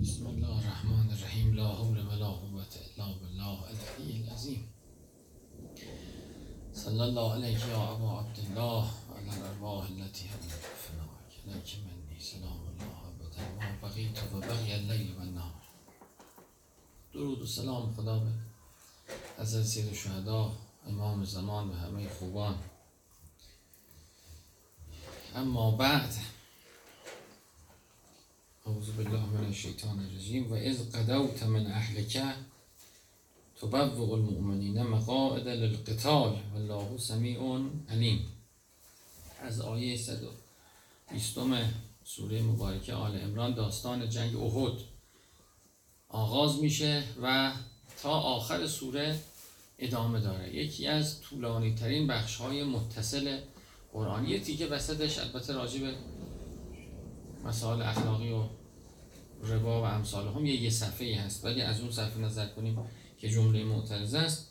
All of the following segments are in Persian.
بسم الله الرحمن الرحیم لا حول ولا قوة الا بالله العلی العظیم صلی الله علیک یا ابا عبدالله علی الارواح التي حملت فناک علیک منی سلام الله ابدا ما بقیت و بقی اللیل و النهار درود و سلام خدا به حضرت سید شهدا امام زمان و همه خوبان اما بعد اعوذ بالله من الشیطان الرجیم و از قدوت من اهلک تبوق المؤمنین مقاعد للقتال. والله سمیع علیم از آیه 120 سوره مبارکه آل عمران داستان جنگ احد. آغاز میشه و تا آخر سوره ادامه داره. یکی از طولانی ترین بخش های متصل قرآن یه تیکه وسطش البته راجع به مسائل اخلاقی و ربا و امثال هم یه, یه صفحه هست. ولی از اون صفحه نظر کنیم که جمله معترضه است.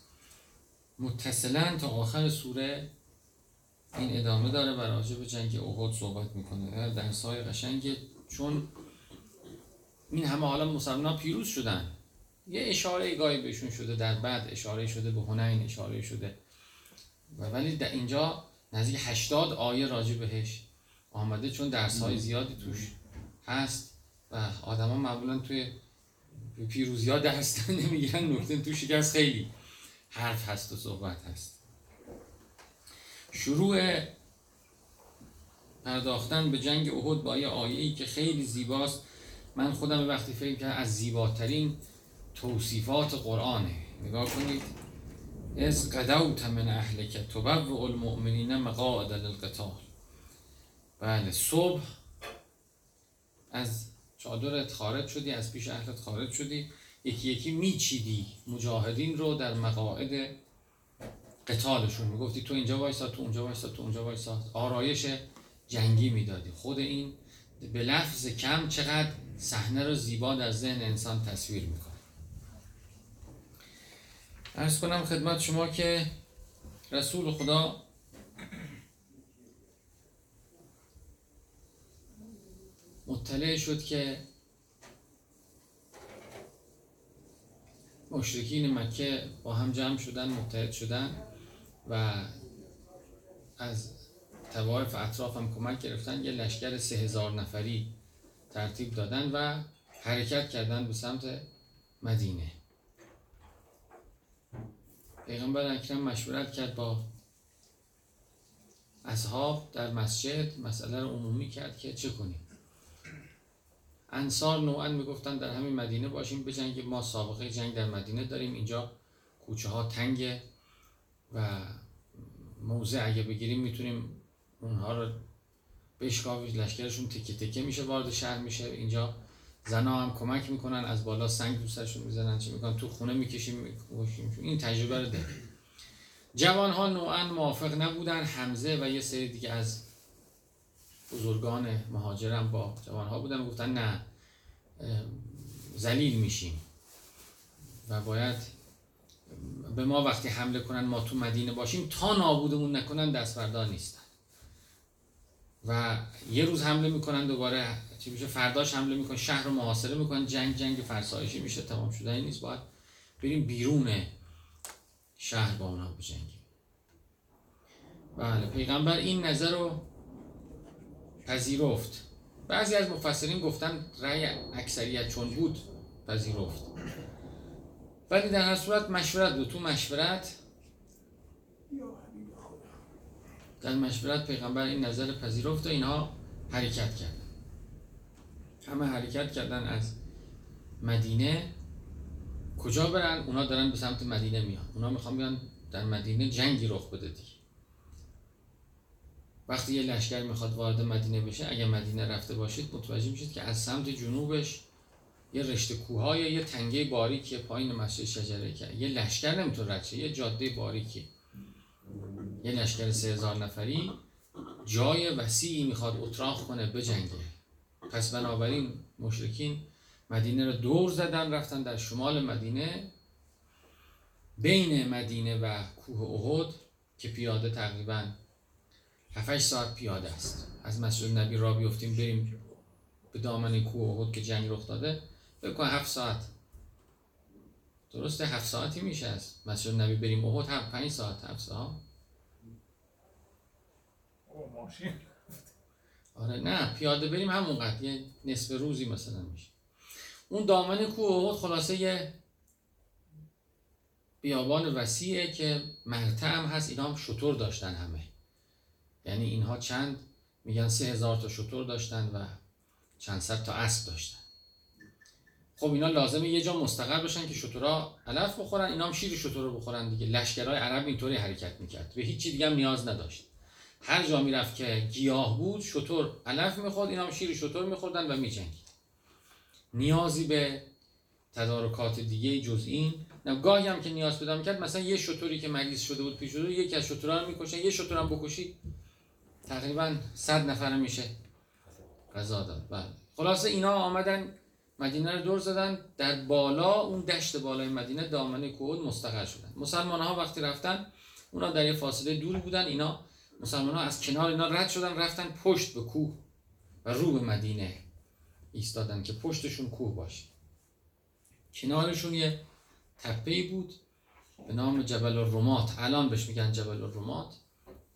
متصلا تا آخر سوره این ادامه داره و راجع به جنگ احد صحبت می‌کنه. درس های قشنگه چون این همه حالا مسلمان پیروز شدن. یه اشاره گاهی بهشون شده در بعد. اشاره شده به هنین اشاره شده. و ولی در اینجا نزدیک 80 آیه راجع بهش آمده چون درس های زیادی توش هست و آدما معمولا توی پیروزی ها درس نمی‌گیرن نکته توش شکست. خیلی حرف هست و صحبت هست. شروع پرداختن به جنگ احد با یه آیه ای که خیلی زیباست. من خودم وقتی فکر کردم از زیباترین توصیفات قرآنه. نگاه کنید. از قدوت من اهلک تبوع المؤمنین مقاعد للقتال. بله صبح از چادرت خارج شدی از پیش اهلت خارج شدی. یکی یکی میچیدی مجاهدین رو در مقاعد قتالشون. می‌گفتی تو اینجا وایسا تو اونجا وایسا تو اونجا وایسا. آرایش جنگی می‌دادی. خود این به لفظ کم چقدر صحنه رو زیبا در ذهن انسان تصویر می‌کنه. ارز کنم خدمت شما که رسول خدا مطلع شد که مشرکین مکه با هم جمع شدن متحد شدن و از توایف اطراف هم کمک گرفتن. یه لشکر سه هزار نفری ترتیب دادن و حرکت کردن به سمت مدینه. پیغمبر اکرم مشورت کرد با اصحاب در مسجد مسئله رو عمومی کرد که چه کنیم؟ انصار نوعا می‌گفتن در همین مدینه باشیم بجنگیم ما سابقه جنگ در مدینه داریم. اینجا کوچه ها تنگه و موضع اگه بگیریم می‌تونیم اونها رو بشکافیم لشکرشون تکه تکه میشه وارد شهر میشه. اینجا زنا هم کمک می‌کنن از بالا سنگ دوستشون می‌زنن چی می‌کنن؟ تو خونه می‌کشیم این تجربه رو داریم. جوان ها نوعا موافق نبودن. حمزه و یه سری دیگه از بزرگان مهاجرم با جوان ها بودن گفتن نه زلیل میشیم. و باید به ما وقتی حمله کنن ما تو مدینه باشیم تا نابودمون نکنن دستبردار نیستن. و یه روز حمله می‌کنن دوباره چی میشه فرداش حمله می‌کنن شهر رو محاصره می‌کنن جنگ جنگ فرسایشی میشه تمام شده نیست. باید بریم بیرون شهر با اونها بجنگیم. بله پیغمبر این نظر رو پذیرفت. بعضی از مفسرین گفتن رأی اکثریت چون بود پذیرفت. ولی در هر صورت مشورت بود. تو مشورت در مشورت پیغمبر این نظر پذیرفت و اینها حرکت کردن همه حرکت کردن از مدینه. کجا برن؟ اونا دارن به سمت مدینه میان. اونا می‌خوان بیان در مدینه جنگی رخ بده دیگه. وقتی یه لشکر می‌خواد وارد مدینه بشه اگه مدینه رفته باشید متوجه میشید که از سمت جنوبش یه رشته کوههای یه تنگه باریکی پایین مسجد شجره که یه لشکر نمی‌تونه رد یه جاده باریکی یه لشکر سه هزار نفری جای وسیعی می‌خواد اتراق کنه بجنگه پس بنابراین مشرکین مدینه رو دور زدن رفتن در شمال مدینه بین مدینه و کوه احد که پیاده تقریبا 7 ساعت پیاده است. از مسجد نبی را بیفتیم بریم به دامن کوه احد که جنگ رخ داده. بکن هفت ساعت. درسته هفت ساعتی میشه از مسجد نبی بریم احد. هم پنج ساعت هفت ساعت. ماشین آره نه پیاده بریم همونقدر یه نصف روزی مثلا میشه. اون دامن کوه احد خلاصه یه بیابان وسیعه که مرتع هم هست. اینا هم شطور داشتن همه. یعنی اینها چند؟ میگن سه هزار تا شطور داشتن و چند صد تا اسب داشتن. خب اینا لازمه یه جا مستقر بشن که شطورا علف بخورن. اینا هم شیر شطور رو بخورن دیگه. لشکرهای عرب اینطوری حرکت می‌کرد. به هیچ دیگه هم نیاز نداشت. هر جا می‌رفت که گیاه بود شطور علف می‌خورد. اینا هم شیر شطور میخوردن و میجنگید. نیازی به تدارکات دیگه جز این نه گاهی هم که نیاز پیدا می‌کرد مثلا یه شطوری که مریض شده بود پیش یکی از شطورا رو می‌کشن یه شطور هم بکشید. تقریبا صد نفر میشه غذا داد. بله. خلاصه اینا آمدن مدینه رو دور زدن. در بالا اون دشت بالای مدینه دامنه کوه مستقر شدن. مسلمان ها وقتی رفتن اونا در یه فاصله دوری بودن. اینا مسلمان ها از کنار اینا رد شدن رفتن پشت به کوه و رو به مدینه ایستادن که پشتشون کوه باشه. کنارشون یه تپه بود به نام جبل الرمات الان بهش میگن جبل الرمات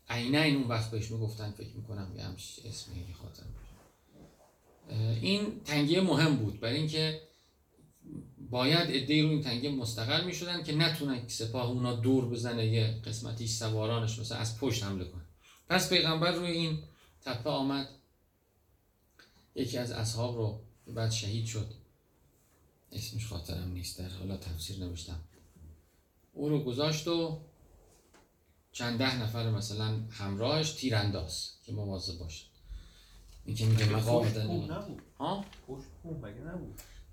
عینین اون وقت بهش می‌گفتن فکر می‌کنم یه همش اسمی خاطر این تنگیه مهم بود. برای اینکه باید ادهی رو این تنگیه مستقر می‌شدن که نتونن سپاه اونا دور بزنه یه قسمتی سوارانش مثلا از پشت حمله کنه پس پیغمبر روی این تپه آمد. یکی از اصحاب رو بعد شهید شد. اسمش خاطرم نیست در حالا تفسیر نوشتم. او رو گذاشت و چند ده نفر مثلا همراهش تیرانداز که مواظب باشه این که میگه مقام نبود؟ ها؟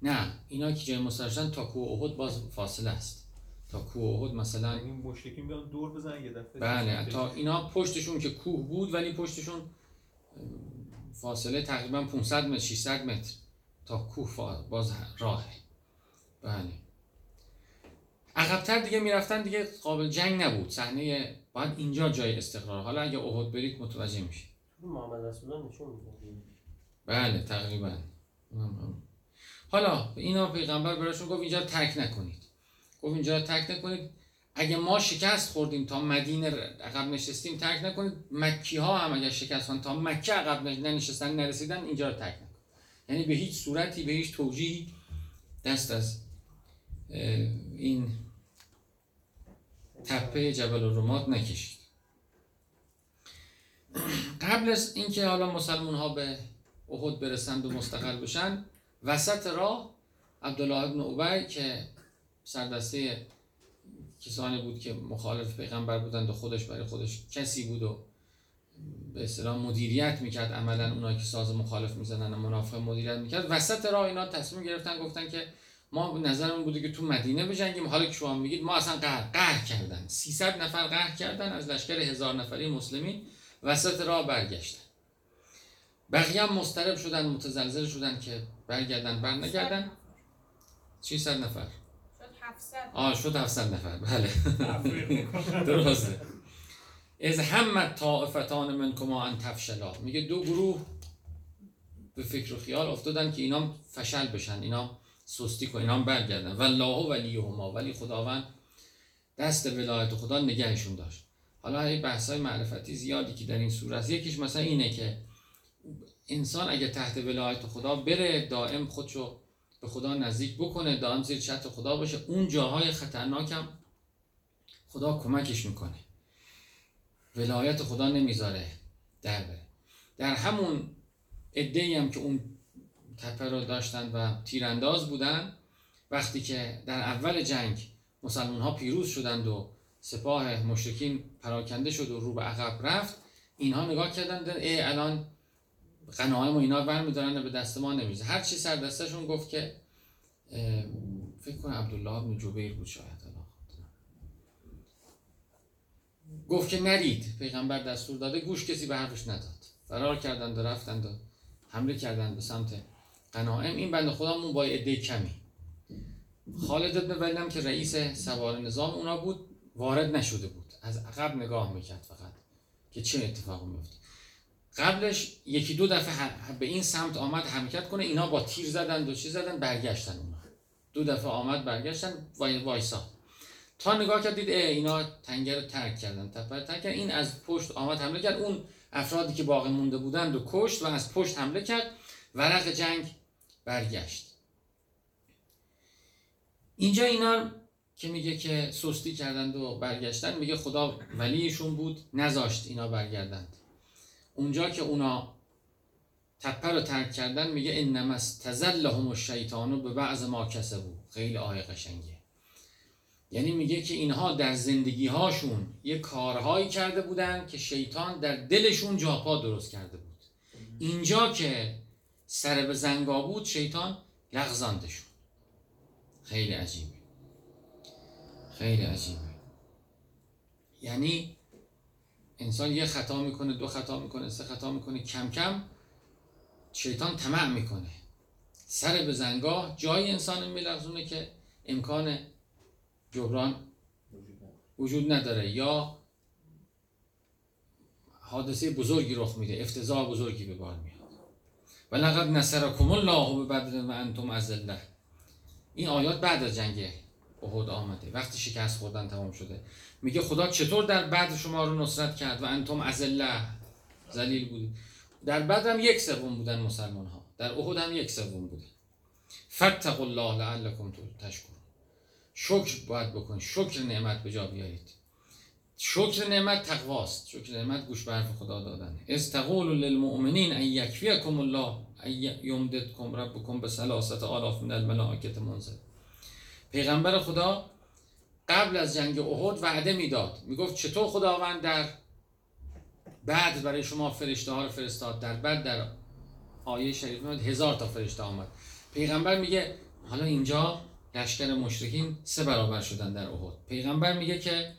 نه اینا که جای مسترشن تا کوه احد باز فاصله است. تا کوه احد مثلا این مشرکین بیان دور بزنن یه دفعه. بله تا اینا پشتشون که کوه بود ولی پشتشون فاصله تقریبا 500 متر 600 متر تا کوه باز راهه. بله. عقبتر دیگه می‌رفتن دیگه قابل جنگ نبود. صحنه باید اینجا جای استقرار حالا اگه احد برید متوجه میشید. محمد رسول الله نشون میده. بله تقریبا. حالا اینا پیغمبر براشون گفت اینجا ترک نکنید. گفت اینجا ترک نکنید. اگه ما شکست خوردیم تا مدینه عقب نشستیم ترک نکنید. مکی ها هم اگر شکست خوردن تا مکه عقب نشستن نرسیدن اینجا رو ترک نکنید. یعنی به هیچ صورتی به هیچ توجیهی دست از این تپه جبل الرمات نکشید. قبل از اینکه حالا مسلمان ها به احد برسند و مستقر بشن وسط راه عبدالله ابن ابی که سردسته کسانی بود که مخالف پیغمبر بودند و خودش برای خودش کسی بود و به اصطلاح مدیریت می‌کرد. عملا اونایی که ساز مخالف می‌زنن و منافق مدیریت می‌کرد. وسط راه اینا تصمیم گرفتن گفتن که ما نظرمون بوده که تو مدینه بجنگیم. حالا که شما میگید؟ ما اصلا قهر, قهر کردن. 300 نفر قهر کردن از لشکر هزار نفری مسلمین وسط راه برگشتن. بقیه هم مضطرب شدن متزلزل شدن که برگردن بر نگردن 600 نفر. شد 700 آه شد 700 نفر. بله. درسته. از همت طائفتان منکما ان تفشلا. میگه دو گروه به فکر و خیال افتادن که اینا فشل بشن اینا سستی کن اینا برگردن. والله ولیهما ولی خداوند دست ولایت خدا نگهشون داشت. حالا این بحث های معرفتی زیادی که در این سوره است. یکیش مثلا اینه که انسان اگه تحت ولایت خدا بره دائم خودشو به خدا نزدیک بکنه دائم زیر چتر خدا باشه. اون جاهای خطرناکم خدا کمکش می‌کنه. ولایت خدا نمی‌ذاره در بره. در همون ادهی هم که اون تپه رو داشتن و تیرانداز بودن. وقتی که در اول جنگ مسلمان ها پیروز شدند و سپاه مشرکین پراکنده شد و رو به عقب رفت اینها نگاه کردن دیدن ای الان غنایم و اینا برمیدارن و به دست ما نمیزه هر چی سر دستشون گفت که فکر کنم عبدالله بن جبیر بود شاید. گفت که نرید پیغمبر دستور داده گوش کسی به حرفش نداد. فرار کردند و رفتند و حمله کردند به سمت غنایم این بنده خدامون با عده کمی. خالد ابن هم که رئیس سوار نظام اونا بود وارد نشده بود. از عقب نگاه می‌کرد فقط که چه اتفاقی میفته قبلش یکی دو دفعه به این سمت آمد حرکت کنه اینا با تیر زدن و چی زدن برگشتن اونا. دو دفعه آمد برگشتن وای وایسا. تا نگاه کردید اه اینا تنگه رو ترک کردن تپه ترک کردن این از پشت آمد حمله کرد. اون افرادی که باقی مونده بودند و کشت و از پشت حمله کرد. ورق جنگ برگشت. اینجا اینا که میگه که سستی کردند و برگشتن میگه خدا ولیشون بود نذاشت اینا برگردند. اونجا که اونا تپه رو ترک کردن میگه انما استزلهم الشیطان به بعض ما کسبو خیلی آیه قشنگه. یعنی میگه که اینها در زندگی هاشون یه کارهایی کرده بودن که شیطان در دلشون جاپا درست کرده بود. اینجا که سر به زنگا بود شیطان لغزاندشون خیلی عجیبه. خیلی عجیبه. یعنی انسان یه خطا می‌کنه دو خطا می‌کنه سه خطا می‌کنه کم کم شیطان طمع می‌کنه. سر به زنگاه جای انسان میلغزونه که امکان جبران وجود نداره یا حادثه بزرگی رخ میده افتضاح بزرگی به بار میاد. و لقد نصرکم الله به بدر و انتم اذله این آیات بعد از جنگ احد آمده. وقتی شکست خوردن تمام شده. میگه خدا چطور در بعد شما رو نصرت کرد و انتم اذله ذلیل بودید. در بدر هم یک سوم بودن مسلمان ها در احد هم یک سوم بودن فتقوا الله لعلکم تشکرون. شکر باید بکن شکر نعمت به جا بیارید. شکر نعمت تقواست. شکر نعمت گوش به حرف خدا دادن استقول للمؤمنین ان یکفیکم الله ان یمددکم ربکم به ثلاثه آلاف من الملائکه منزل. پیغمبر خدا قبل از جنگ احد وعده می‌داد. می‌گفت چطور خداوند در بعد برای شما فرشته ها رو فرستاد؟ در بعد در آیه شریف میاد هزار تا فرشته آمد. پیغمبر میگه حالا اینجا لشکر مشرکین سه برابر شدن در احد. پیغمبر میگه که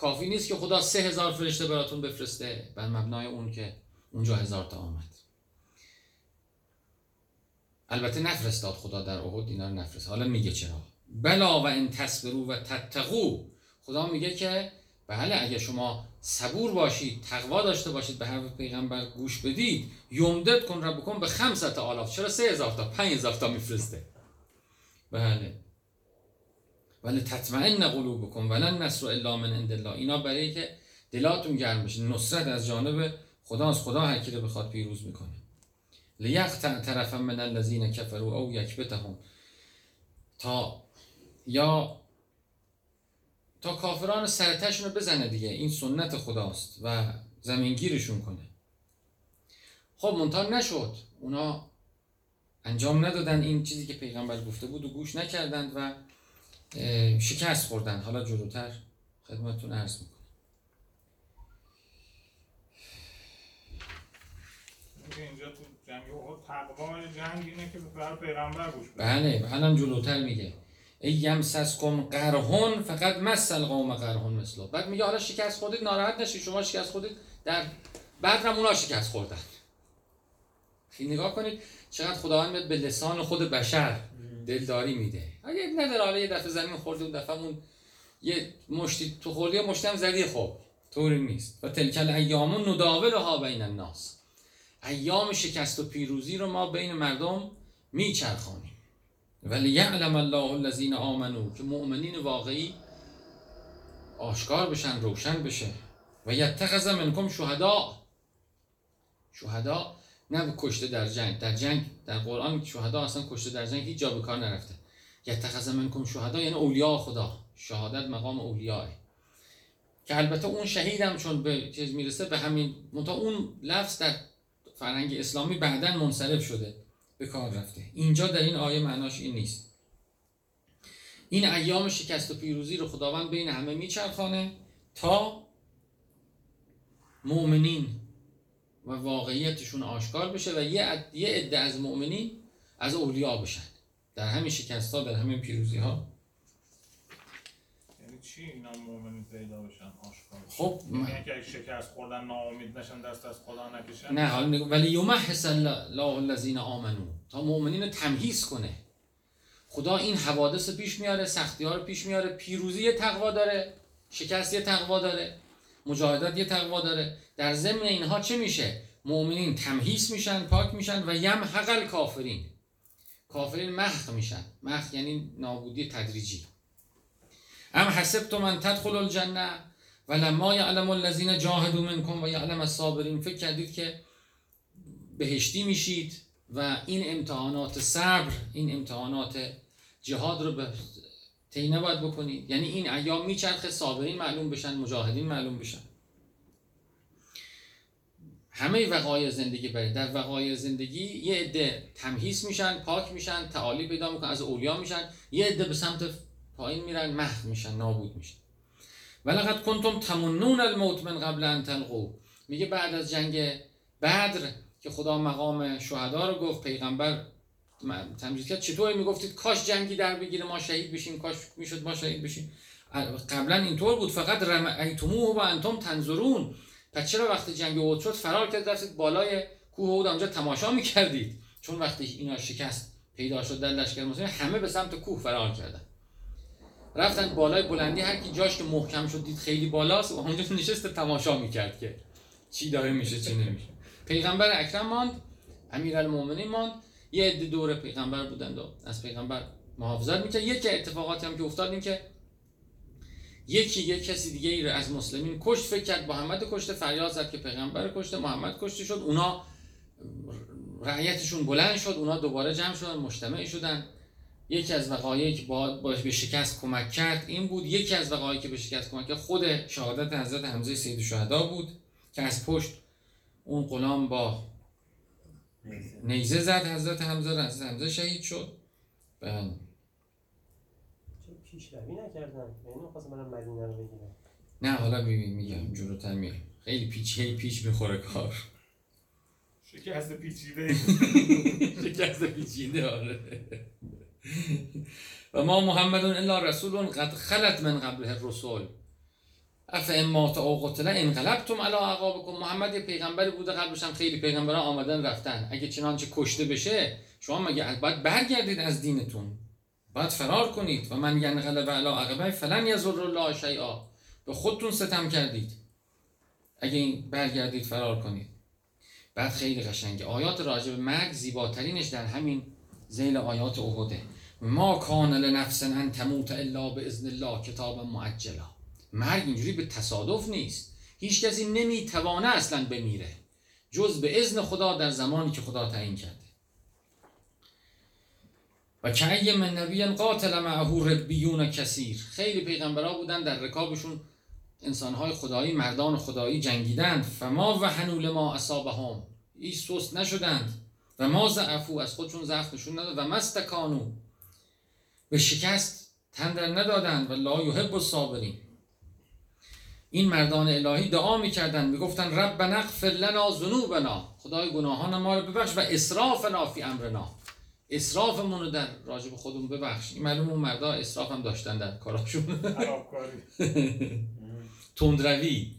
کافی نیست که خدا سه هزار فرشته براتون بفرسته بر مبنای اون که اونجا هزار تا آمد. البته نفرستاد خدا در احد اینا رو نفرست. حالا میگه چرا؟ بلا و ان تصبروا و تتقوا. خدا میگه که بله اگه شما صبور باشید تقوا داشته باشید به حرف پیغمبر گوش بدید یمدد کن ربکم به خمسط آلاف. چرا سه هزار تا؟ پنج هزار تا میفرسته؟ بله. ولی تطمئن قلوبکم ولن نصر الا من عند الله. اینا برای که دلاتون گرم بشه. نصرت از جانب خدا از خدا هر کی رو بخواد پیروز می‌کنه. لیقطع طرفا من الذین کفروا او یکبتهم. تا یا تا کافران سرتشون رو بزنه دیگه. این سنت خداست و زمینگیرشون کنه. خب منتها نشد. اونا انجام ندادن این چیزی که پیغمبر گفته بود و گوش نکردند و شکست خوردن. حالا جلوتر خدمتتون عرض می‌کنم. اینجا تو جنگ احد تقوای جنگ اینه که بر پیغمبر گوش بده. بله الان جلوتر میگه. ای یمسسکم قرهن فقط مثل قوم قرهن مثلو بعد میگه حالا شکست خوردید ناراحت نشید شما شکست خوردید. در بدرم اونا شکست خوردن. خیلی نگاه کنید چقدر خداوند میاد به لسان خود بشر. دلداری میده. اگه نداره حالا یه دفعه زمین خوردی اون دفعه اون یه مشتی تو خوردی مشتی هم زدی خب طوری نیست. و تلکل ایام نداولها بین الناس. ایام شکست و پیروزی رو ما بین مردم میچرخانیم ولی یعلم الله الذین آمنو که مؤمنین واقعی آشکار بشن روشن بشه. و یتخذ منکم شهدا شهدا نه کشته در جنگ. در جنگ در قرآن شهدا اصلا کشته در جنگ هیچ جا به کار نرفته. یتخذ منکم شهدا یعنی اولیاء خدا. شهادت مقام اولیاء. که البته اون شهیدم چون به چیز می‌رسه به همین منتها اون لفظ در فرهنگ اسلامی بعدا منصرف شده به کار رفته. اینجا در این آیه معناش این نیست. این ایام شکست و پیروزی رو خداوند بین همه میچرخانه تا مؤمنین و واقعیتشون آشکار بشه و یه عد- یه عده از مؤمنین از اولیا بشن. در همین شکست ها در همین پیروزی ها یعنی چی اینا مؤمنین پیدا بشن آشکار بشن؟ خب یعنی اگه شکست خوردن ناامید نشن دست از خدا نکشن؟ نه حالا ولی یمحص الله الذین آمنو. تا مؤمنین رو تمهیز کنه. خدا این حوادث رو پیش میاره سختی ها رو پیش میاره پیروزی یه تقوا داره شکست یه تقوا داره مجاهدت یه تقوا داره. در ضمن اینها چه میشه؟ مؤمنین تمهیز میشن پاک میشن و یم حقل کافرین. کافرین محق میشن. محق یعنی نابودی تدریجی. ام حسبتم ان تدخلوا الجنه ولما یعلم الذین جاهدوا منکم و یعلم الصابرین. فکر کردید که بهشتی میشید و این امتحانات صبر این امتحانات جهاد رو به طی نباید بکنید. یعنی این ایام میچرخه صابرین معلوم بشن مجاهدین معلوم بشن. همه وقایع زندگی برای در وقایع زندگی یه عده تمهیز میشن پاک میشن تعالی پیدا می‌کنن از اولیا میشن. یه عده به سمت پایین میرن محو میشن نابود میشن. ولقد کنتم تمنون الموت من قبل ان تلقوا. میگه بعد از جنگ بدر که خدا مقام شهدا رو گفت پیغمبر تمجید کرد چطور می‌گفتید؟ کاش جنگی در بگیره ما شهید بشیم. کاش می‌شد ما شهید بشیم. قبلا اینطور بود. فقط رمعیتموه و انتم تنظرون. پس چرا وقتی جنگ احد شد فرار کرد رفتید بالای کوه احد اونجا تماشا می‌کردید. چون وقتی اینا شکست پیدا شد در لشکر مسلمان همه به سمت کوه فرار کردن. رفتن بالای بلندی هر کی جاش که محکم شد دید خیلی بالاست و اونجا نشست تماشا می‌کرد که چی داره میشه چی نمیشه. پیغمبر اکرم ماند امیرالمومنین ماند. یه عده دور پیغمبر بودند و از پیغمبر محافظت می‌کرد. یکی اتفاقاتی هم که افتاد این که یکی یک کسی دیگه ای از مسلمین کشت فکر کرد محمد کشته فریاد زد که پیغمبر کشته محمد کشته شد اونا رعیتشون بلند شد اونا دوباره جمع شدن مجتمع شدن. یکی از وقایعی که با به شکست کمک کرد این بود یکی از وقایعی که به شکست کمک کرد خود شهادت حضرت حمزه سید الشهدا بود که از پشت اون غلام با نیزه زد حضرت حمزه حضرت حمزه شهید شد. بله. پیشروی نکردن. یعنی می‌خواستن برن مدینه رو بگیرن. نه حالا ببین میگم جلوتر میگم خیلی پیچ پیچ می‌خوره کار. شکست پیچیده. شکست پیچیده آره. و ما محمد الا رسول قد خلت من قبله الرسول. اف امات او قتل انقلبتم علی عقابکم محمد یه پیغمبری بوده قبلش هم خیلی پیغمبران آمدن رفتن. اگه چنانچه کشته بشه شما مگه باید برگردید از دینتون؟ باید فرار کنید و من ینقلب علی عقبه فلن یضر الله شیئا. به خودتون ستم کردید. اگه این برگردید فرار کنید. بعد خیلی قشنگه. آیات راجع به مرگ زیباترینش در همین زیل آیات احده. ما کان لنفس ان تموت الا باذن الله کتابا معجلا مرگ اینجوری به تصادف نیست. هیچ کسی نمی‌توانه اصلا بمیره. جز به اذن خدا در زمانی که خدا تعیین کرده. و که من نبی قاتل معه ربیون کثیر. خیلی پیغمبرا بودن در رکابشون انسانهای خدایی مردان خدایی جنگیدند. فما و حنول ما اصابهم. هیچ سست نشدند. و ما ضعفو از خودشون ضعف نشون نداد. و مستکانو به شکست تندر ندادند. و لا یحب الصابرین. این مردان الهی دعا می‌کردن می‌گفتن رب اغفر لنا ذنوبنا. خدای گناهان ما رو ببخش و اسرافنا فی امرنا. اسرافمون رو در راجب خودمون ببخش این معلوم اون مردا اسراف هم داشتن در کاراشون. تندروی.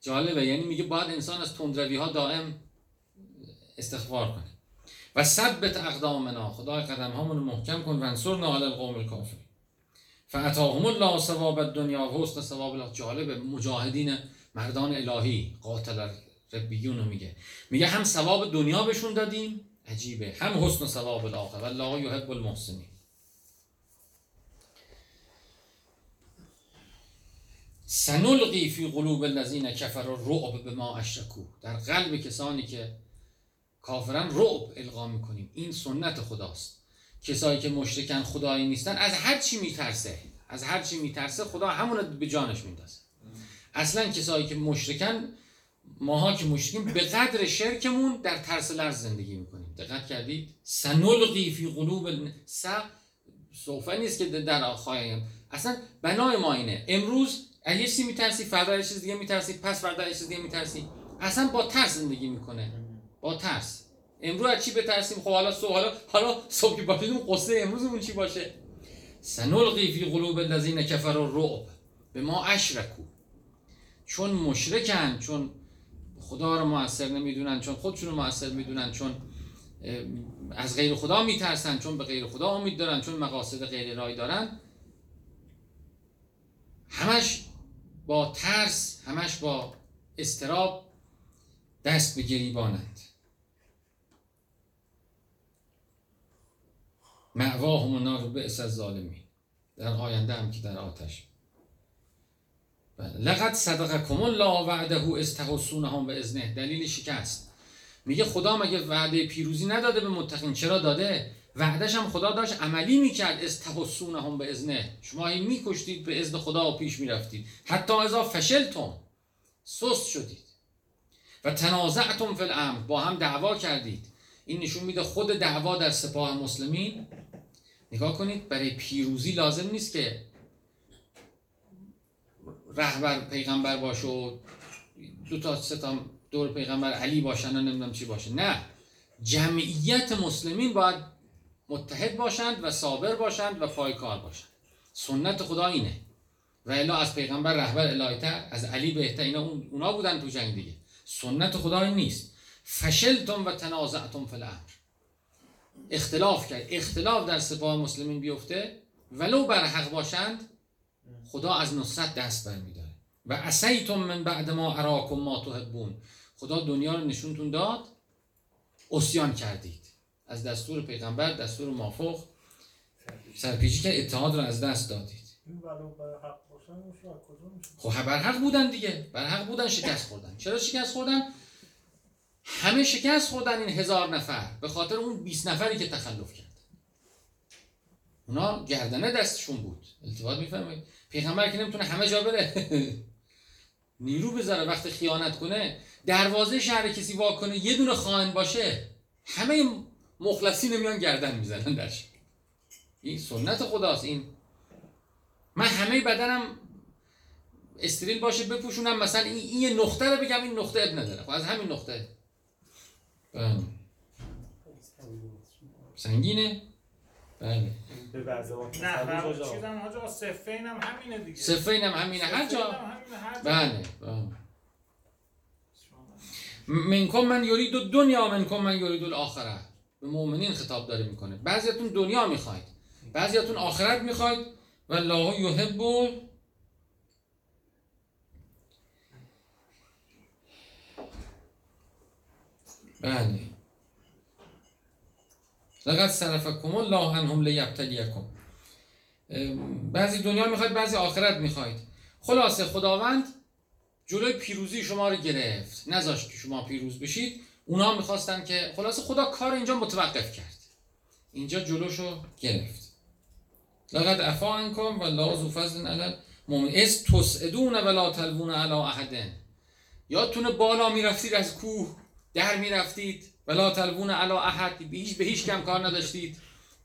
جالبه. یعنی میگه باید انسان از تندروی ها دائم استغفار کنه. و ثبت اقدامنا. خدای قدم هامون محکم کن. و انصرنا علی القوم الکافر فاتاهم الله ثواب الدنیا و حسن ثواب الله جالبه. مجاهدین مردان الهی قاتل ربیون رو میگه. میگه هم ثواب دنیا بهشون دادیم عجیبه. هم حسن ثواب الاخره والله یحب المحسنین. سنلقی فی قلوب الذین کفروا الرعب بما اشرکو. در قلب کسانی که کافرن رعب القا می‌کنیم. این سنت خداست. کسایی که مشرکن خدایی نیستن از هر چی میترسه از هر چی میترسه خدا همون به جانش میندازه. اصلا کسایی که مشرکن ماها که مشرکیم به قدر شرکمون در ترس لرز زندگی می‌کنیم. دقت کردید. سنلقی فی قلوب. س صوفه نیست که در خواهیم اصلا بنای ما اینه. امروز از یه چیزی میترسی فردا یه چیز دیگه میترسی پس فردا یه چیز دیگه میترسی. اصلا با ترس زندگی می‌کنه. با ترس. امروز از چی بترسیم؟ خب حالا صبح حالا حالا صبح که باشیم قصه امروزمون چی باشه. سنلقی فی قلوب الذین کفروا الرعب. به ما اشرکو چون مشرکن چون خدا رو موثر نمی‌دونن چون خودشون رو موثر می‌دونن چون از غیر خدا میترسن چون به غیر خدا امید دارن چون مقاصد غیر رای دارن. همش با ترس همش با استراب دست به گریبانند. معواهم النار بئس الظالمین. در آینده هم که در آتش. بله. لقد صدقکم الله وعده استحسونهم به ازنه دلیل شکست. میگه خدا مگه وعده پیروزی نداده به متقین؟ چرا داده؟ وعدش هم خدا داشت عملی می‌کرد استحسونهم به ازنه شما این میکشتید به اذن خدا و پیش می‌رفتید. حتی ازا فشلتم سست شدید. و تنازعتم فی الامر با هم دعوا کردید. این نشون میده خود دعوا در سپاه مسلمین. نگاه کنید برای پیروزی لازم نیست که رهبر پیغمبر باشه و دو تا سه تا دور پیغمبر علی باشن و نمی‌دونم چی باشه. نه. جمعیت مسلمین باید متحد باشند و صابر باشند و پایکار باشند. سنت خدا اینه. و الا از پیغمبر رهبر الهیتر از علی بهتر اینا اون- اونا بودن تو جنگ دیگه. سنت خدا این نیست. فشلتم و تنازعتم فی الامر. اختلاف کرد. اختلاف در سپاه مسلمین بیفته. ولو بر حق باشند خدا از نصرت دست برمیداره. و اسیتم من بعد ما اراکم ما تحبون. خدا دنیا رو نشونتون داد. اسیان کردید. از دستور پیغمبر دستور مافوق. سرپیچی که اتحاد رو از دست دادید. میشه؟ خب بر حق بودن دیگه. بر حق بودن شکست خوردن. چرا شکست خوردن؟ همه شکست خوردن این هزار نفر. به خاطر اون 20 نفری که تخلف کرد. اونا گردنه دستشون بود. التفات می‌فهمید پیغمبر که نمی‌تونه همه جا بره. نیرو بذاره. وقتی خیانت کنه. دروازه شهر کسی وا کنه یه دونه خائن باشه همه مخلصین میان گردن می‌زنن درش. این سنت خداست این. من همه بدنم استریل باشه بپوشونم مثلا این, این یه نقطه رو بگم این نقطه اب نداره. خب از همین نقطه. بله. سنگینه. بله. نه؟ چیزم حاجا صفین هم همینه. دیگه جا. هم همینه هر جا. بله بله. منکم من یورید دنیا منکم من یورید الاخره. به مؤمنین خطاب داره می‌کنه. بعضیاتون دنیا می‌خواید. بعضیاتون آخرت می‌خواید. و الله یحب بله. لقد صرفکم الله عنهم لیبتلیکم. بعضی دنیا می‌خواید بعضی آخرت می‌خواید. خلاصه خداوند جلوی پیروزی شما رو گرفت. نذاشت که شما پیروز بشید. اونا می‌خواستن که خلاصه خدا کار اینجا متوقف کرد. اینجا جلوشو گرفت. لقد عفا عنکم و الله ذو فضل علی المؤمنین. از تسعدون ولا تلوون علی احد یادتونه بالا می‌رفتید از کوه در می‌رفتید. ولا تلوون علی احد. به هیچ به هیچ کم کار نداشتید.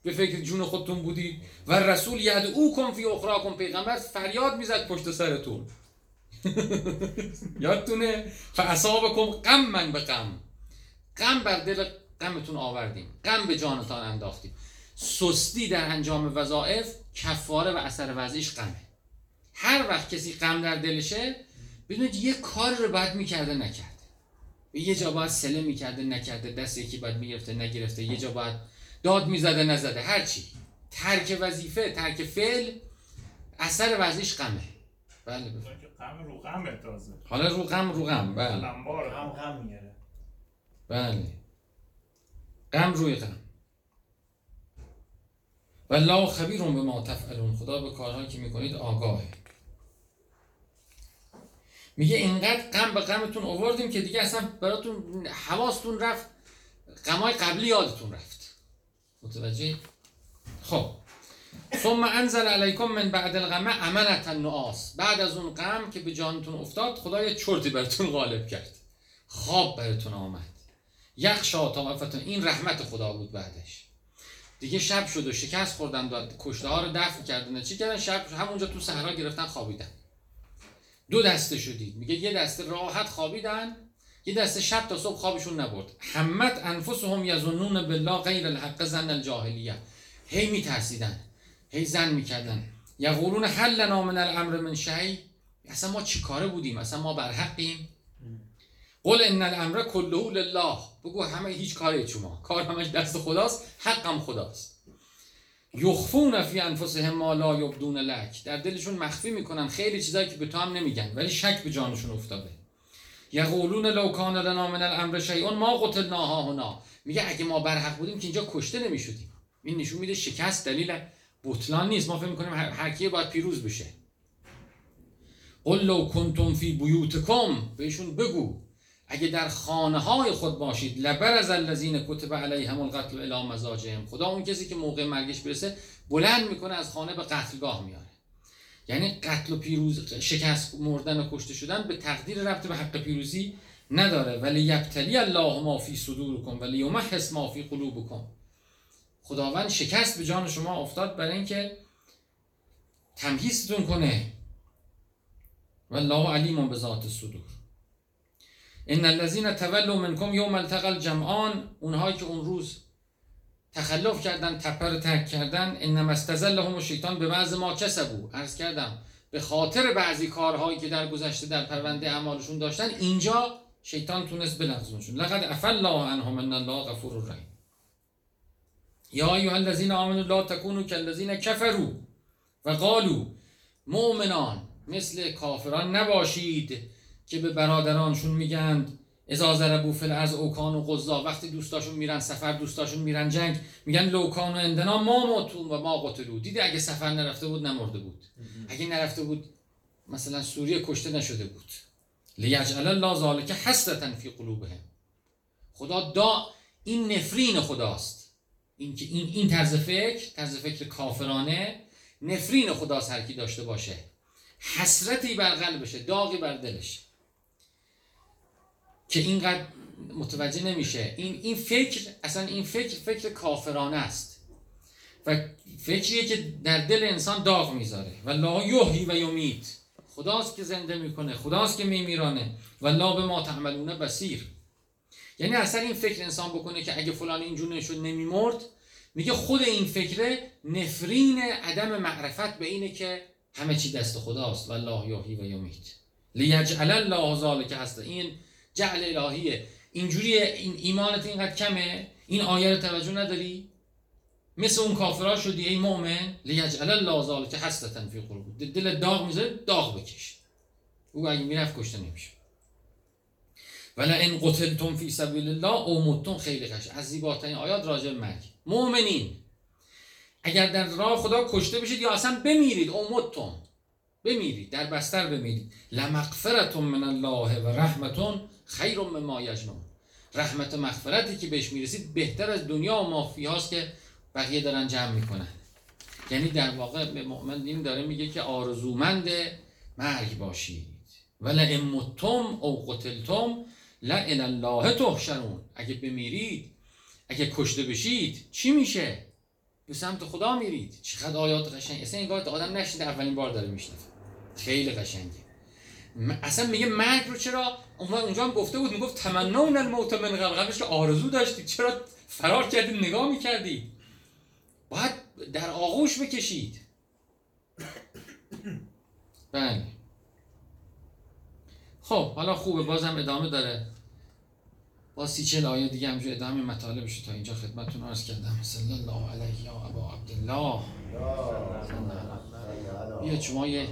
به فکر جون خودتون بودید. و رسول یدعوکم فی اخراکم. پیغمبر فریاد می‌زد پشت سرتون. یادتونه؟ فاصابکم غم من به غم. غم بر دل غمتون آوردیم. غم به جانتان انداختیم. سستی در انجام وظایف کفاره و اثر وضعیش غمه. هر وقت کسی غم در دلشه بدونید یه کار رو باید می‌کرده نکرده. یه جا باید سله می‌کرده نکرده. دست یکی باید می‌گرفته نگرفته. یه جا باید داد می‌زده نزده. هر چی. ترک وظیفه ترک فعل اثر وضعیش غمه. بله. غم رو غمه تازه. حالا رو غم رو غم. بله. لنبار هم هم غم میاره. بله. غم روی غم. و الله خبیر به ما تفعلون. خدا به کارهایی که می‌کنید آگاهه. میگه اینقدر غم به غمتون آوردیم که دیگه اصلا براتون حواستون رفت غمای قبلی یادتون رفت. متوجه خب. ثم انزل علیکم من بعد الغم امنت النعاس. بعد از اون غم که به جانتون افتاد خدا یه چرتی براتون غالب کرد. خواب براتون آمد. یخشا طائفتون این رحمت خدا بود بعدش. دیگه شب شد و شکست خوردن داد کشته ها رو دفن کردن. چی کردن؟ شب همونجا تو صحرا گرفتن خوابیدن. دو دسته شدید. میگه یه دسته راحت خوابیدن یه دسته شب تا صبح خوابشون نبرد. همت انفسهم یظنون بالله غیر الحق زن الجاهلیه. هی میترسیدن. هی زن می‌کردن. یقولون هل لنا من الامر من شیء اصلا ما چی کاره بودیم؟ اصلا ما بر حقیم. قل ان الامر کله لله. بگو همه هیچ کاری شما کار همش دست خداست حقم خداست. یخفون فی انفسهم ما لا یبدون لک. در دلشون مخفی می‌کنن خیلی چیزایی که به تو هم نمیگن ولی شک به جانشون افتاده. یقولون لو کان لنا من الامر شیء ما قتلناها هنا. میگه اگه ما بر حق بودیم که اینجا کشته نمی‌شدیم. این نشون میده شکست دلیل بطلان نیست. ما فکر می‌کنیم هر باید پیروز بشه. قل لو کنتم فی بیوتکم. بهشون بگو. اگه در خانه های خود باشید لبر از الذین کتب علیهم القتل الی مزاجهم. خدا اون کسی که موقع مرگش برسه بلند می‌کنه از خانه به قتلگاه میاره یعنی قتل و پیروز شکست مردن و کشته شدن به تقدیر ربط به حق پیروزی نداره. ولی یبتلی الله ما فی صدورکم ولی یمحص ما فی قلوبکم. خداوند شکست به جان شما افتاد برای اینکه تمهیزتون کنه. والله علیم به ذات الصدور ان الذين تولوا منکم یوم التقى الجمعان اونهایی که اون روز تخلف کردن تپه رو ترک کردن انما استزلهم الشیطان به بعض ما کسبو عرض کردم به خاطر بعضی کارهایی که در گذشته در پرونده اعمالشون داشتن اینجا شیطان تونست بلغزونشون. لقد عفا الله عنهم ان الله غفور رحیم. یا ایها الذین آمنوا لا تکونوا کالذین کفروا و قالوا مؤمنان مثل کافران نباشید که به برادرانشون میگند اذا ضربوا فی الارض اوکان و قضا وقتی دوستاشون میرن سفر دوستاشون میرن جنگ میگن لوکان و اندنا ما موتون و ما قتلو دیدی اگه سفر نرفته بود نمرده بود. اگه نرفته بود مثلا سوریه کشته نشده بود. لیجعل الله ذلک حسرتا فی قلوبهم. خدا دا این نفرین خداست. این این این طرز فکر طرز فکر کافرانه نفرین خداست هر کی داشته باشه. حسرتی بر قلبشه داغی بر دلش. که اینقدر متوجه نمیشه. این این فکر اصلا این فکر فکر کافرانه است. و فکریه که در دل انسان داغ می‌ذاره. و لا یحیی و یمیت. خداست که زنده می‌کنه خداست که میمیرانه. و لا به ما تعملون بصیر. یعنی اصلا این فکر انسان بکنه که اگه فلان اینجور نشد نمیمرد میگه خود این فکره نفرین عدم معرفت به اینه که همه چی دست خداست و الله یحیی و یمیت. لیجعل الله ذلک هست این جعل الهیه. اینجوری این ایمانت اینقدر کمه؟ این آیه رو توجه نداری؟ مثل اون کافرها شدی ای مؤمن؟ لیجعل الله ذلک حسرتا فی قلوب. دل داغ می‌ذاره داغ بکش. او اگه می‌رفت کشته نمیشه ولا ان قتلتم فی سبیل الله او متم خیلی قشنگ از زیباترین آیات راجع مرگ. مؤمنین اگر در راه خدا کشته بشید یا اصلا بمیرید او متم بمیرید در بستر بمیرید. لمغفرت من الله و رحمتون خیر مما یجمعون. رحمت و مغفرتی که بهش می‌رسید بهتر از دنیا و مافیاست که بقیه دارن جمع می‌کنن. یعنی در واقع به مؤمن دین داره میگه که آرزومند مرگ باشید. ولا امتم او قتلتم لا الله تحشرون. اگه بمیرید اگه کشته بشید چی میشه؟ به سمت خدا میرید. چقدر آیات قشنگ. اصلا انگار آدم نشینه اولین بار داره میشنه خیلی قشنگه. اصلا میگه مرگ رو چرا؟ اون اونجا هم گفته بود می‌گفت تمنون الموت من قبل قبلش که آرزو داشتید چرا فرار کردید نگاه می‌کردید باید در آغوش بکشید. بله. خب حالا خوبه. بازم ادامه داره. با سی چل آیه دیگه همجور ادامه مطالبش تا اینجا خدمتتون عرض کردم. صلی الله علیه یا ابا عبدالله. بیا شما یه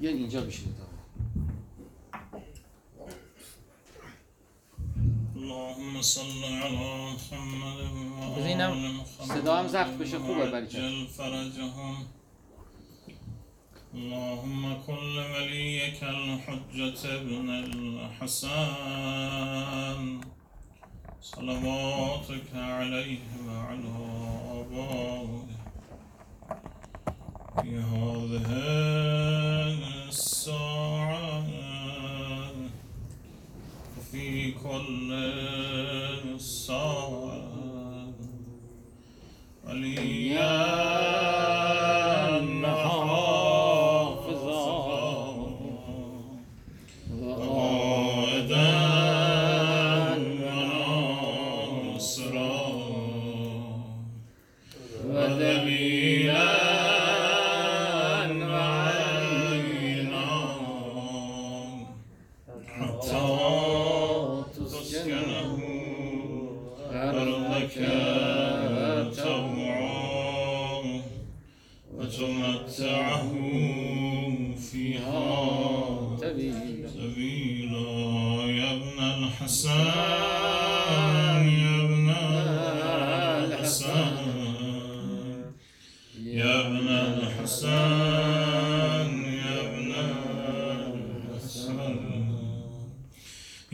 یه اینجا بشید اللهم صل على محمد و آل محمد. صدا هم ضبط بشه خوبه برای اللهم كل وليك الحجة ابن الحسن. صلواتك عليه وعلى آبائه. في هذه الساعة وفي كل ساعة. وليا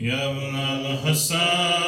يا ابن الحسن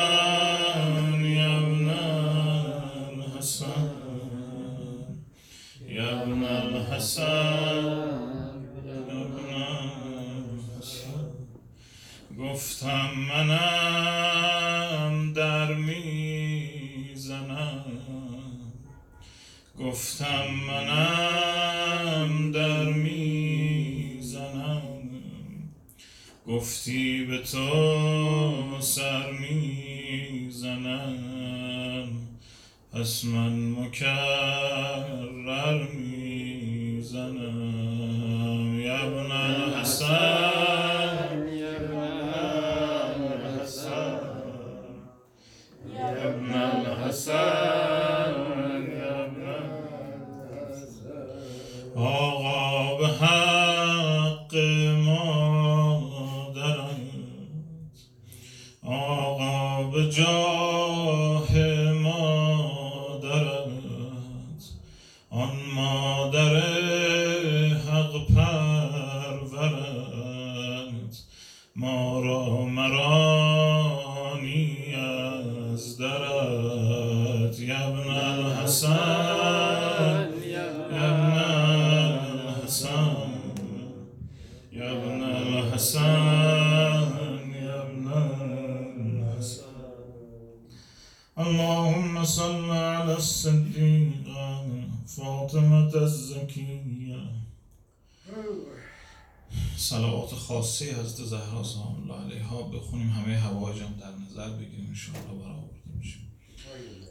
بخونیم همه هوایجم در نظر بگیریم انشاءالله برآورده میشیم.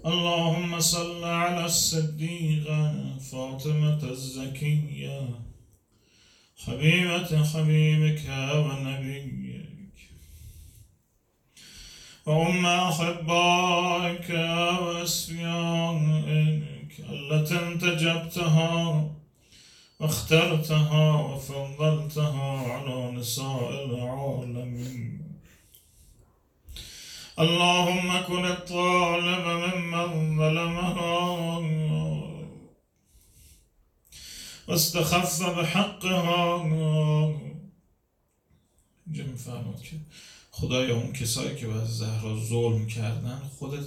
اللهم صل على الصديقة فاطمة الزكية حبيبة حبيبك ونبيك وأم أحبائك وأسفيائك التي انتجبتها واخترتها وفضلتها على نساء العالمين اللهم كن الطالب ممن ظلمها واستخف بحقها اینجا میفرماد که خدایا اون کسایی که به زهرا ظلم کردن خودت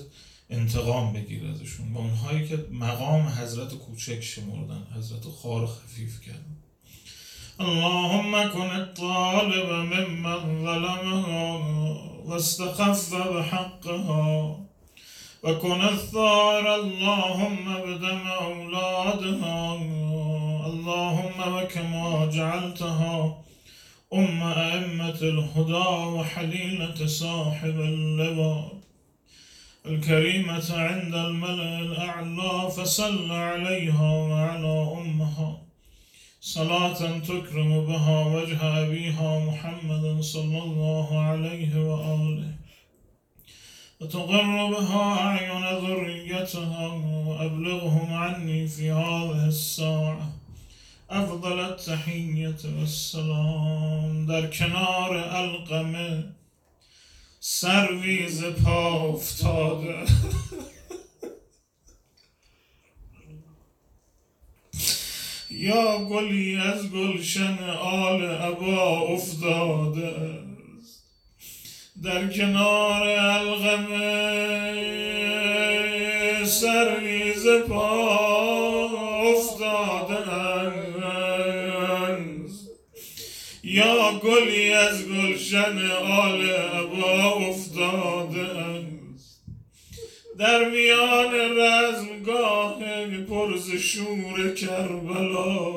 انتقام بگیر ازشون. و اونهایی که مقام حضرت کوچک شمردن حضرت خار خفیف کردن. اللهم كن الطالب ممن ظلمها واستخف بحقها وكن الثار اللهم بدم أولادها اللهم وكما جعلتها أم أئمة الهدى وحليلة صاحب اللواء. الكريمة عند الملأ الأعلى فصل عليها وعلى أمها. صلاة تكرم بها وجه أبيها محمد صلى الله عليه وآله. وتقر بها أعين ذريتها وأبلغهم عني في هذه الساعة. أفضل التحية والسلام. در کنار القمه پا افتاده یا گلی از گلشن آل ابا افتاده است. در کنار القمه سرویز پا افتاده است. یا گلی از گلشن آل ابا افتاده است. در میان رزمگاه پرز شور کربلا.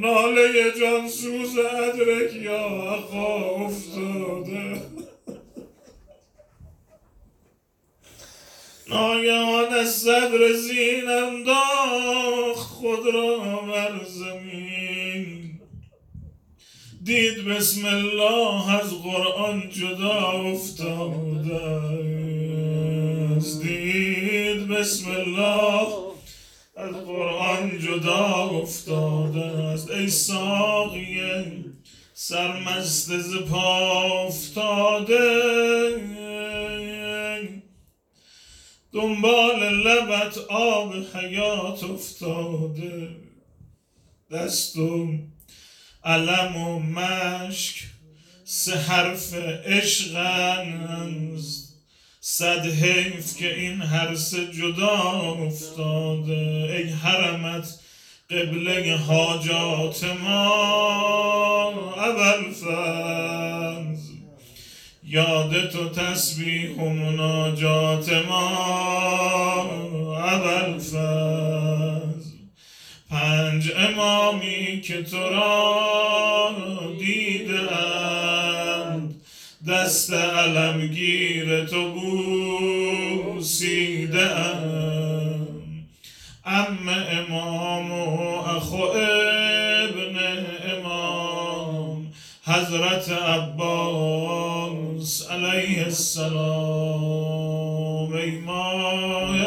ناله جانسوز ادرک یا اخا افتاده. ناگهان از صدر زین انداخت خود را بر زمین. دید بسم الله از قرآن جدا افتاده. است دید بسم الله. از قرآن جدا افتاده است. ای ساقیه سرمست ز پا افتاده. دنبال لبت آب حیات افتاده. دست و علم و مشک سه حرف عشقن صد حیف که این هر سه جدا افتاده ای حرمت قبله حاجات ما. اول فنز یاد تو تسبیح و مناجات ما. اول فنز پنج امامی که تو را دیدند دست علمگیر تو بوسیدند ام امام و اخو ابن امام حضرت عباس علیه السلام. ای ماه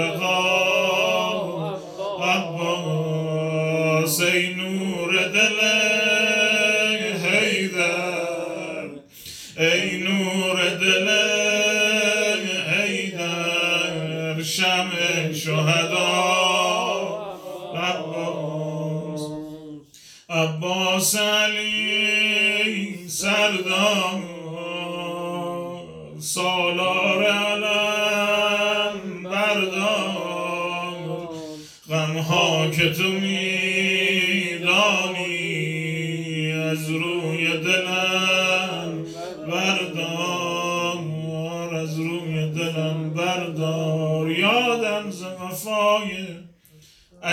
لقا عباس ای نور دل حیدر ای نور دل حیدر شمع شهدا عباس عباس علی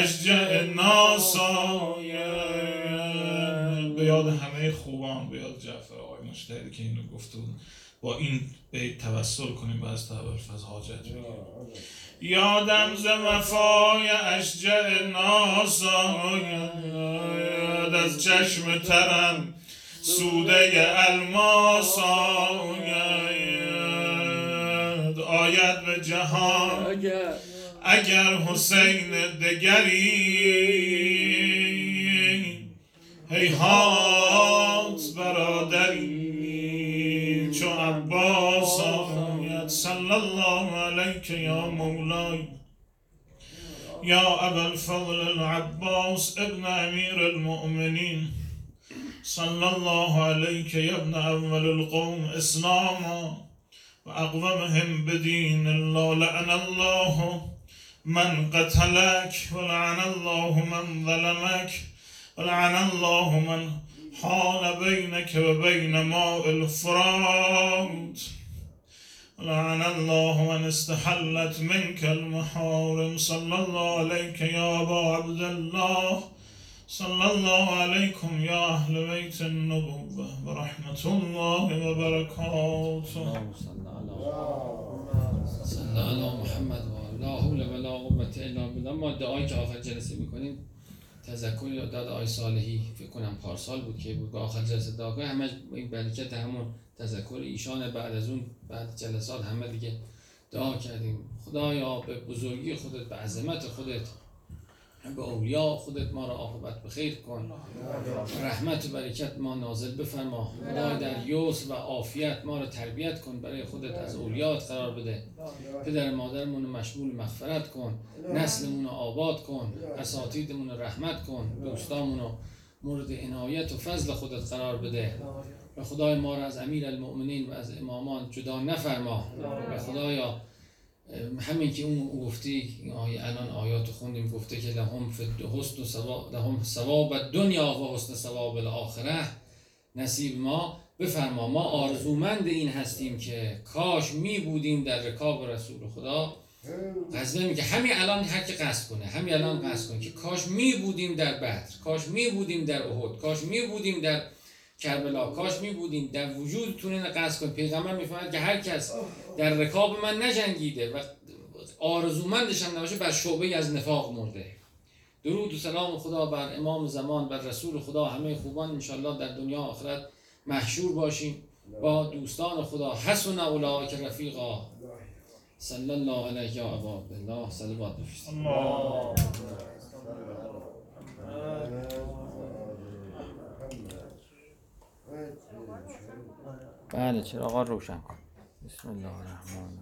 اشجع ناسایه به یاد همه خوبان به یاد جعفر آقای مشتهدی که اینو گفته بود با این بیت توسل کنیم و از حاجت یادم ز وفای اشجع ناساید از چشم ترم سوده الماس آید آید به جهان. اگر حسین دگری هیهات برادری چو عباس آید صلی الله علیک یا مولای یا ابا الفضل العباس ابن امیر المؤمنین. صلی الله علیک یا ابن اول القوم اسلاما. وأقومهم بدين الله لعن الله. من قتلك ولعن الله من ظلمك ولعن الله من حال بينك وبين ماء الفرات. ولعن الله من استحلت منك المحارم. صلى الله عليك يا أبا عبد الله. صلى الله عليكم يا أهل بيت النبوة. ورحمة الله وبركاته. اللهم صل على صل علی محمد و لا حول قوة الا بالله ما دعایی که آخر جلسه می‌کنیم تذکر یا داد آی صالحی. فکر کنم پارسال بود که بود. آخر جلسه دعا کنیم همه این برکت همون تذکر ایشان بعد از اون بعد جلسات همه دیگه دعا کردیم. خدایا به بزرگی خودت به عظمت خودت به اولیاء خودت ما را عاقبت به خیر کن. رحمت و برکت ما نازل بفرما. خدای در یوس و عافیت ما را تربیت کن. برای خودت از اولیات قرار بده. پدر مادرمون رو مشمول مغفرت کن. نسلمون رو آباد کن. اساتیدمون رو رحمت کن. دوستامون رو مورد عنایت و فضل خودت قرار بده. و خدای ما را از امیر المؤمنین و از امامان جدا نفرما. و خدایا همین که اون گفتی الان آیات خوندیم گفته که لهم فی حسن ثواب لهم ثواب دنیا و حسن ثواب الاخره. نصیب ما بفرما ما آرزومند این هستیم که کاش می بودیم در رکاب رسول خدا. قصد که همین الان هر که قصد کنه همین الان قصد کنه که کاش می بودیم در بدر کاش می بودیم در احد کاش می بودیم در کربلا کاش می بودیم در وجودتون قصد کنید پیغمبر می‌فهمد که هر کس در رکاب من نجنگیده و آرزومندش هم نباشه بر شعبه از نفاق مرده. درود و سلام خدا بر امام زمان بر رسول خدا. همه خوبان. انشالله در دنیا آخرت محشور باشیم. با دوستان خدا. حسن اولئک رفیقا. صلی الله علیه یا ابا صلوات الله محمد بله چراغا رو روشن کن. بسم الله الرحمن الرحیم